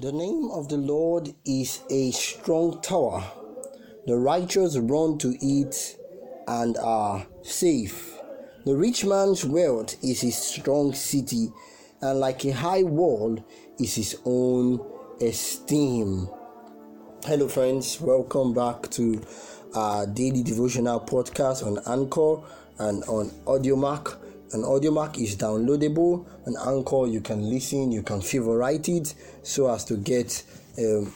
The name of the Lord is a strong tower. The righteous run to it and are safe. The rich man's wealth is his strong city, and like a high wall is his own esteem. Hello, friends. Welcome back to our daily devotional podcast on Anchor and on Audiomack. An Audiomack is downloadable. An Anchor, you can listen, you can favorite it so as to get um,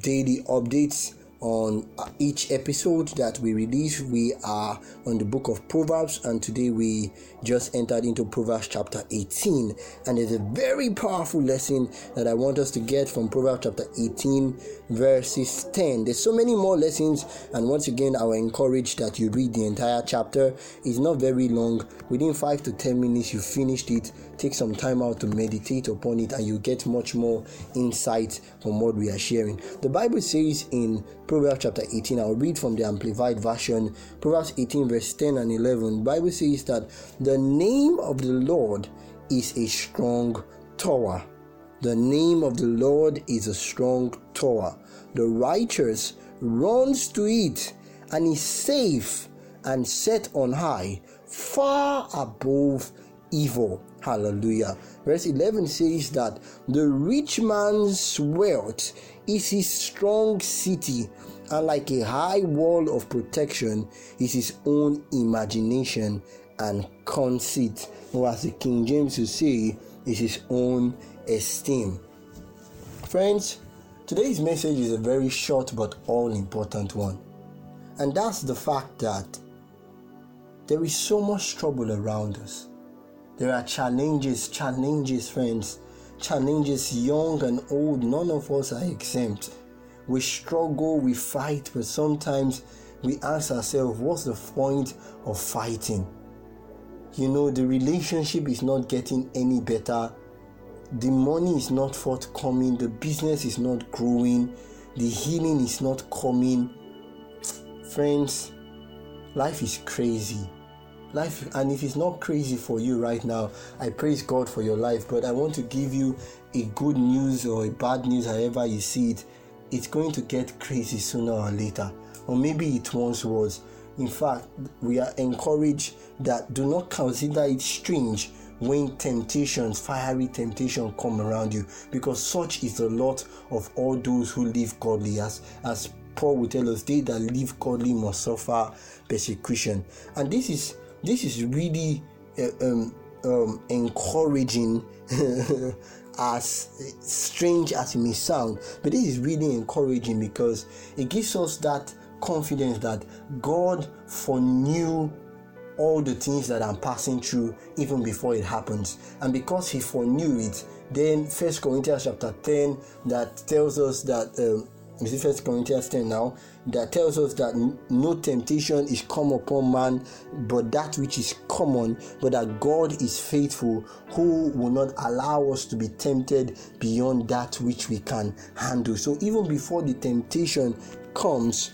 daily updates on uh, each episode that we release. We are on the book of Proverbs, and today we just entered into Proverbs chapter 18. And it's a very powerful lesson that I want us to get from Proverbs chapter 18, verses 10. There's so many more lessons, and once again, I will encourage that you read the entire chapter. It's not very long, within 5 to 10 minutes, you finished it. Take some time out to meditate upon it, and you get much more insight from what we are sharing. The Bible says in Proverbs chapter 18. I'll read from the Amplified Version. Proverbs 18, verse 10 and 11. Bible says that the name of the Lord is a strong tower. The name of the Lord is a strong tower. The righteous runs to it and is safe and set on high, far above evil. Hallelujah. Verse 11 says that the rich man's wealth is his strong city, and like a high wall of protection is his own imagination and conceit. Or as the King James would say, is his own esteem. Friends, today's message is a very short but all important one. And that's the fact that there is so much trouble around us. There are challenges, challenges, friends, challenges, young and old. None of us are exempt. We struggle, we fight, but sometimes we ask ourselves, what's the point of fighting? You know, the relationship is not getting any better, the money is not forthcoming, the business is not growing, the healing is not coming. Friends, life is crazy life and if it's not crazy for you right now i praise god for your life but i want to give you a good news or a bad news however you see it. It's going to get crazy sooner or later or maybe it once was. In fact we are encouraged that do not consider it strange when temptations fiery temptation come around you because such is the lot of all those who live godly. As as paul will tell us they that live godly must suffer persecution. And this is this is really uh, um, um, encouraging as strange as it may sound but this is really encouraging because it gives us that confidence that god foreknew all the things that i'm passing through even before it happens. And because he foreknew it then first corinthians chapter 10 that tells us that um, it First Corinthians 10 now that tells us that no temptation is come upon man but that which is common, but that God is faithful, who will not allow us to be tempted beyond that which we can handle. So even before the temptation comes,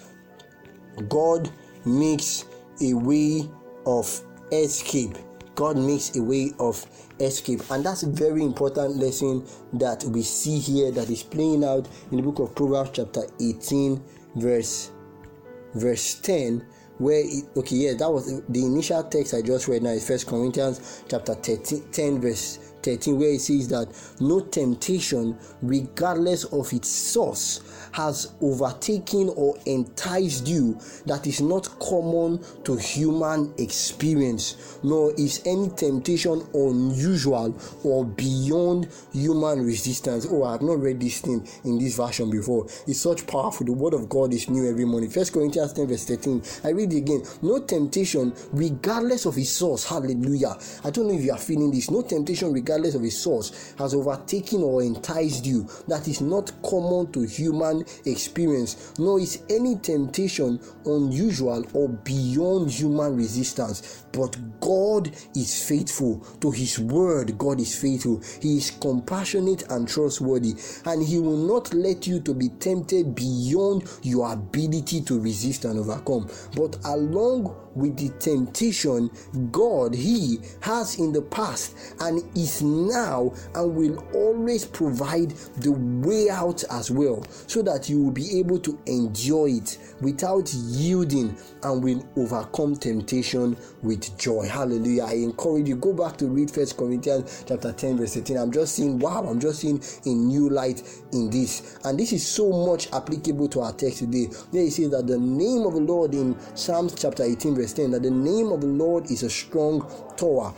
God makes a way of escape. God makes a way of escape. And that's a very important lesson that we see here that is playing out in the book of Proverbs, chapter 18, verse verse 10 where it, okay yeah that was the initial text i just read now is first corinthians chapter 13, 10 verse 13 where it says that no temptation regardless of its source has overtaken or enticed you that is not common to human experience, nor is any temptation unusual or beyond human resistance. Oh, I have not read this thing in this version before. It's such powerful. The word of God is new every morning. First Corinthians 10, verse 13. I read it again. No temptation, regardless of its source. Hallelujah. I don't know if you are feeling this. No temptation, regardless of its source, has overtaken or enticed you that is not common to human experience, nor is any temptation unusual or beyond human resistance. But God is faithful to His word. God is faithful. He is compassionate and trustworthy, and He will not let you to be tempted beyond your ability to resist and overcome. But along with the temptation, God, He has in the past and is now and will always provide the way out as well, so that you will be able to enjoy it without yielding and will overcome temptation with joy. Hallelujah. I encourage you, go back to read First Corinthians chapter 10, verse 18. I'm just seeing, wow, I'm just seeing a new light in this. And this is so much applicable to our text today. There it says that the name of the Lord in Psalms chapter 18, verse 10, that the name of the Lord is a strong tower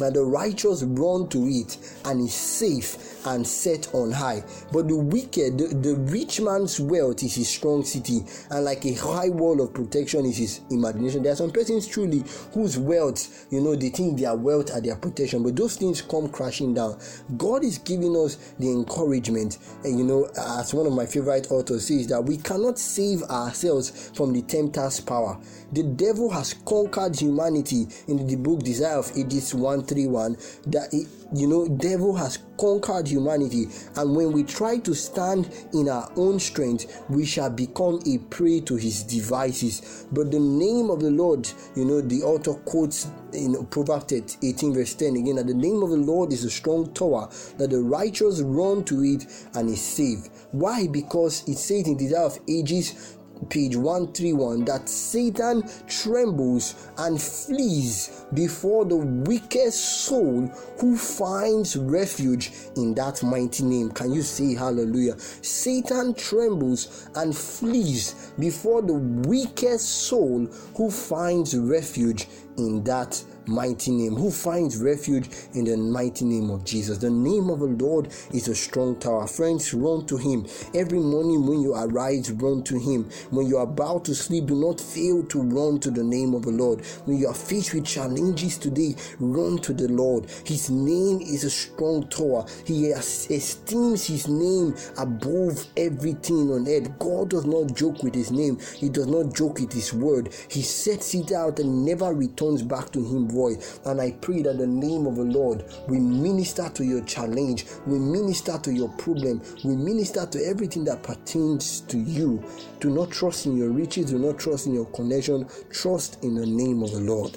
and the righteous run to it and is safe and set on high. But the wicked, the, the, rich man's wealth is his strong city, and like a high wall of protection is his imagination. There are some persons truly whose wealth, you know, they think their wealth are their protection, but those things come crashing down. God is giving us the encouragement, and you know, as one of my favorite authors says, that we cannot save ourselves from the tempter's power. The devil has conquered humanity in the book Desire of Ages 131 that you know devil has conquered humanity. And when we try to stand in our own strength we shall become a prey to his devices. But the name of the lord you know the author quotes in proverbs 18 verse 10 again that the name of the lord is a strong tower that the righteous run to it and is saved. Why? Because it says in the desire of ages page 131 that Satan trembles and flees before the wicked soul who finds refuge in that mighty name. Can you say hallelujah? Satan trembles and flees before the wicked soul who finds refuge in that mighty name, who finds refuge in the mighty name of Jesus. The name of the Lord is a strong tower. Friends, run to Him. Every morning when you arise, run to Him. When you are about to sleep, do not fail to run to the name of the Lord. When you are faced with challenges today, run to the Lord. His name is a strong tower. He esteems His name above everything on earth. God does not joke with His name, He does not joke with His word. He sets it out and never returns back to Him voice. And I pray that the name of the Lord will minister to your challenge, will minister to your problem, will minister to everything that pertains to you. Do not trust in your riches, do not trust in your connection, trust in the name of the Lord.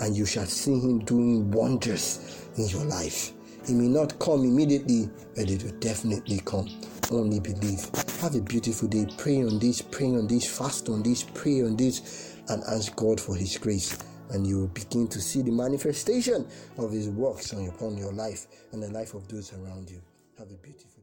And you shall see him doing wonders in your life. It may not come immediately, but it will definitely come. Only believe. Have a beautiful day. Pray on this, pray on this, fast on this, pray on this, and ask God for His grace and you will begin to see the manifestation of His works on upon your life and the life of those around you. Have a beautiful